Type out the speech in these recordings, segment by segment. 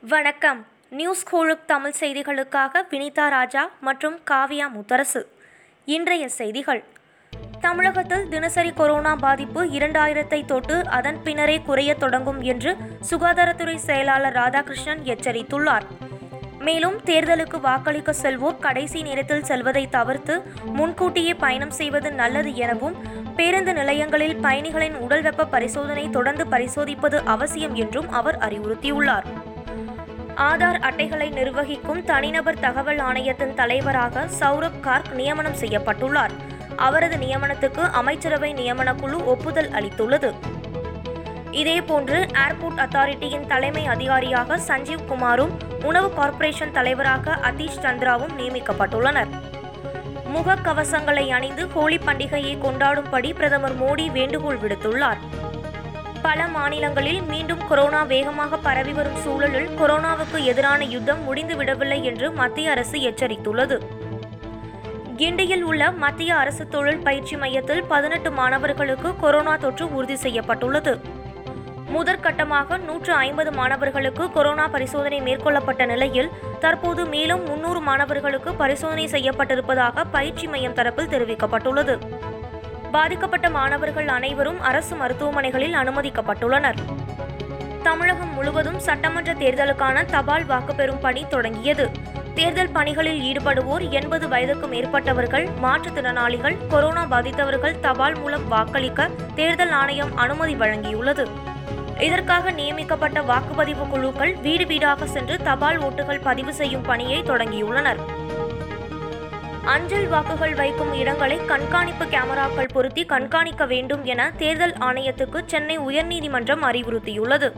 வணக்கம். நியூஸ் கோழுக் தமிழ் செய்திகளுக்காக வினிதா ராஜா மற்றும் காவியா முத்தரசு. இன்றைய செய்திகள். தமிழகத்தில் தினசரி கொரோனா பாதிப்பு இரண்டாயிரத்தை தொட்டு அதன் பின்னரே குறையத் தொடங்கும் என்று சுகாதாரத்துறை செயலாளர் ராதாகிருஷ்ணன் எச்சரித்துள்ளார். மேலும் தேர்தலுக்கு வாக்களிக்க செல்வோர் கடைசி நேரத்தில் செல்வதை தவிர்த்து முன்கூட்டியே பயணம் செய்வது நல்லது எனவும் பேருந்து நிலையங்களில் பயணிகளின் உடல் வெப்ப பரிசோதனை தொடர்ந்து பரிசோதிப்பது அவசியம் என்றும் அவர் அறிவுறுத்தியுள்ளார். ஆதார் அட்டைகளை நிர்வகிக்கும் தனிநபர் தகவல் ஆணையத்தின் தலைவராக சௌரப் கார்க் நியமனம் செய்யப்பட்டுள்ளார். அவரது நியமனத்துக்கு அமைச்சரவை நியமனக்குழு ஒப்புதல் அளித்துள்ளது. இதேபோன்று ஏர்போர்ட் அத்தாரிட்டியின் தலைமை அதிகாரியாக சஞ்சீவ் குமாரும் உணவு கார்ப்பரேஷன் தலைவராக அதீஷ் சந்திராவும் நியமிக்கப்பட்டுள்ளனர். முகக்கவசங்களை அணிந்து ஹோலி பண்டிகையை கொண்டாடும்படி பிரதமர் மோடி வேண்டுகோள் விடுத்துள்ளார். பல மாநிலங்களில் மீண்டும் கொரோனா வேகமாக பரவி வரும் சூழலில் கொரோனாவுக்கு எதிரான யுத்தம் முடிந்துவிடவில்லை என்று மத்திய அரசு எச்சரித்துள்ளது. கிண்டியில் உள்ள மத்திய அரசு தொழில் பயிற்சி மையத்தில் பதினெட்டு மாணவர்களுக்கு கொரோனா தொற்று உறுதி செய்யப்பட்டுள்ளது. முதற்கட்டமாக நூற்று ஐம்பது மாணவர்களுக்கு கொரோனா பரிசோதனை மேற்கொள்ளப்பட்ட நிலையில் தற்போது மேலும் முன்னூறு மாணவர்களுக்கு பரிசோதனை செய்யப்பட்டிருப்பதாக பயிற்சி மையம் தரப்பில் தெரிவிக்கப்பட்டுள்ளது. பாதிக்கப்பட்ட மாணவர்கள் அனைவரும் அரசு மருத்துவமனைகளில் அனுமதிக்கப்பட்டுள்ளனர். தமிழகம் முழுவதும் சட்டமன்ற தேர்தலுக்கான தபால் வாக்குப்பெறும் பணி தொடங்கியது. தேர்தல் பணிகளில் ஈடுபடுவோர் எண்பது வயதுக்கு மேற்பட்டவர்கள் மாற்றுத்திறனாளிகள் கொரோனா பாதித்தவர்கள் தபால் மூலம் வாக்களிக்க தேர்தல் ஆணையம் அனுமதி வழங்கியுள்ளது. இதற்காக நியமிக்கப்பட்ட வாக்குப்பதிவு குழுக்கள் வீடு வீடாக சென்று தபால் ஓட்டுகள் பதிவு செய்யும் பணியை தொடங்கியுள்ளனர். அஞ்சல் வாக்குகள் வைக்கும் இடங்களை கண்காணிப்பு கேமராக்கள் பொருத்தி கண்காணிக்க வேண்டும் என தேர்தல் ஆணையத்துக்கு சென்னை உயர்நீதிமன்றம் அறிவுறுத்தியுள்ளது.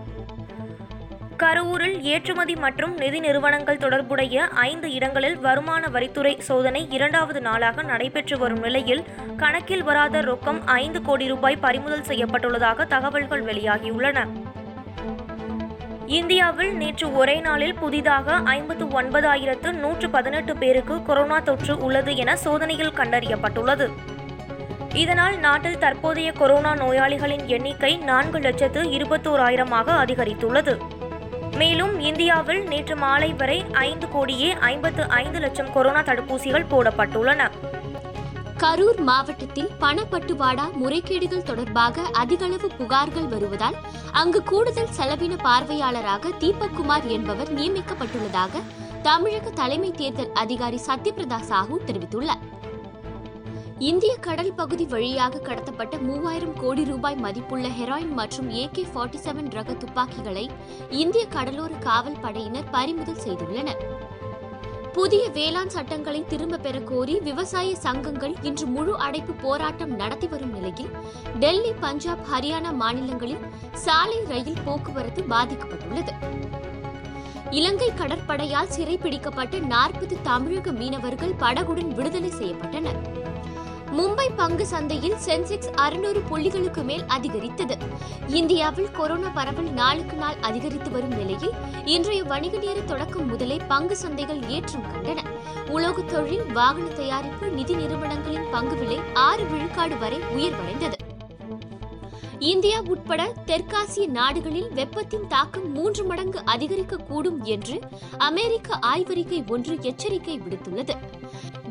கரூரில் ஏற்றுமதி மற்றும் நிதி நிறுவனங்கள் தொடர்புடைய ஐந்து இடங்களில் வருமான வரித்துறை சோதனை இரண்டாவது நாளாக நடைபெற்று வரும் நிலையில் கணக்கில் வராத ரொக்கம் ஐந்து கோடி ரூபாய் பறிமுதல் செய்யப்பட்டுள்ளதாக தகவல்கள் வெளியாகியுள்ளன. இந்தியாவில் நேற்று ஒரே நாளில் புதிதாக ஐம்பத்து ஒன்பதாயிரத்து நூற்று பதினெட்டு பேருக்கு கொரோனா தொற்று உள்ளது என சோதனையில் கண்டறியப்பட்டுள்ளது. இதனால் நாட்டில் தற்போதைய கொரோனா நோயாளிகளின் எண்ணிக்கை நான்கு லட்சத்து இருபத்தோராயிரமாக அதிகரித்துள்ளது. மேலும் இந்தியாவில் நேற்று மாலை வரை ஐந்து கோடியே ஐம்பத்து ஐந்து லட்சம் கொரோனா தடுப்பூசிகள் போடப்பட்டுள்ளன. கரூர் மாவட்டத்தில் பணப்பட்டுவாடா முறைகேடுகள் தொடர்பாக அதிகளவு புகார்கள் வருவதால் அங்கு கூடுதல் செலவின பார்வையாளராக தீபக்குமார் என்பவர் நியமிக்கப்பட்டுள்ளதாக தமிழக தலைமை தேர்தல் அதிகாரி சத்யபிரதா சாஹூ தெரிவித்துள்ளார். இந்திய கடல் பகுதி வழியாக கடத்தப்பட்ட மூவாயிரம் கோடி ரூபாய் மதிப்புள்ள ஹெராயின் மற்றும் ஏகே ஃபார்ட்டி செவன் ரக துப்பாக்கிகளை இந்திய கடலோர காவல் படையினர் பறிமுதல் செய்துள்ளனர். புதிய வேளாண் சட்டங்களை திரும்ப பெற கோரி விவசாய சங்கங்கள் இன்று முழு அடைப்பு போராட்டம் நடத்தி வரும் நிலையில் டெல்லி பஞ்சாப் ஹரியானா மாநிலங்களில் சாலை ரயில் போக்குவரத்து பாதிக்கப்பட்டுள்ளது. இலங்கை கடற்படையால் சிறைப்பிடிக்கப்பட்ட நாற்பது தமிழக மீனவர்கள் படகுடன் விடுதலை செய்யப்பட்டனர். மும்பை பங்கு சந்தையில் சென்செக்ஸ் அறுநூறு புள்ளிகளுக்கு மேல் அதிகரித்தது. இந்தியாவில் கொரோனா பரவல் நாளுக்கு நாள் அதிகரித்து வரும் நிலையில் இன்றைய வணிக நேர தொடக்கம் முதலே பங்கு சந்தைகள் ஏற்றம் கண்டன. உலோகத் தொழில் வாகன தயாரிப்பு நிதி நிறுவனங்களின் பங்கு விலை ஆறு விழுக்காடு வரை உயர்வடைந்தது. இந்தியா உட்பட தெற்காசிய நாடுகளில் வெப்பத்தின் தாக்கம் மூன்று மடங்கு அதிகரிக்கக்கூடும் என்று அமெரிக்க ஆய்வறிக்கை ஒன்று எச்சரிக்கை விடுத்துள்ளது.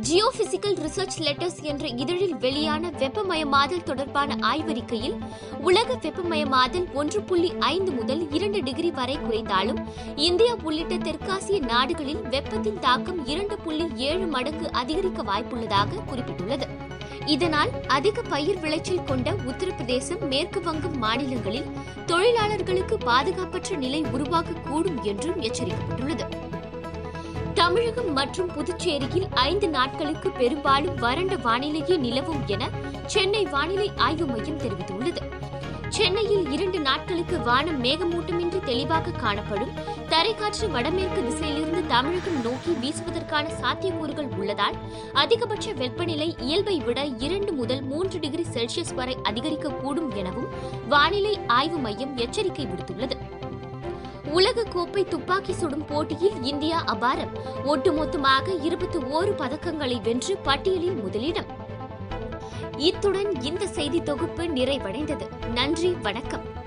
ஜியோபிசிக்கல் ரிசர்ச் லெட்டர்ஸ் என்ற இதழில் வெளியான வெப்பமயமாதல் தொடர்பான ஆய்வறிக்கையில் உலக வெப்பமயமாதல் ஒன்று புள்ளி ஐந்து முதல் இரண்டு டிகிரி வரை குறைந்தாலும் இந்தியா உள்ளிட்ட தெற்காசிய நாடுகளில் வெப்பத்தின் தாக்கம் இரண்டு புள்ளி ஏழு மடங்கு அதிகரிக்க வாய்ப்புள்ளதாக குறிப்பிட்டுள்ளது. இதனால் அதிக பயிர் விளைச்சல் கொண்ட உத்தரப்பிரதேசம் மேற்கு வங்கம் மாநிலங்களில் தொழிலாளர்களுக்கு பாதுகாப்பற்ற நிலை உருவாகக்கூடும் என்றும் எச்சரிக்கப்பட்டுள்ளது. தமிழகம் மற்றும் புதுச்சேரியில் ஐந்து நாட்களுக்கு பெரும்பாலும் வறண்ட வானிலையே நிலவும் என சென்னை வானிலை ஆய்வு மையம் தெரிவித்துள்ளது. சென்னையில் இரண்டு நாட்களுக்கு வானம் மேகமூட்டமின்றி தெளிவாக காணப்படும். தரைக்காற்று வடமேற்கு திசையிலிருந்து தமிழகம் நோக்கி வீசுவதற்கான சாத்தியக்கூறுகள் உள்ளதால் அதிகபட்ச வெப்பநிலை இயல்பை விட இரண்டு முதல் மூன்று டிகிரி செல்சியஸ் வரை அதிகரிக்கக்கூடும் எனவும் வானிலை ஆய்வு மையம் எச்சரிக்கை விடுத்துள்ளது. உலக கோப்பை துப்பாக்கி சுடும் போட்டியில் இந்தியா அபாரம். ஒட்டுமொத்தமாக இருபத்தி ஓரு பதக்கங்களை வென்று பட்டியலில் முதலிடம். இத்துடன் இந்த செய்தி தொகுப்பு நிறைவடைந்தது. நன்றி வணக்கம்.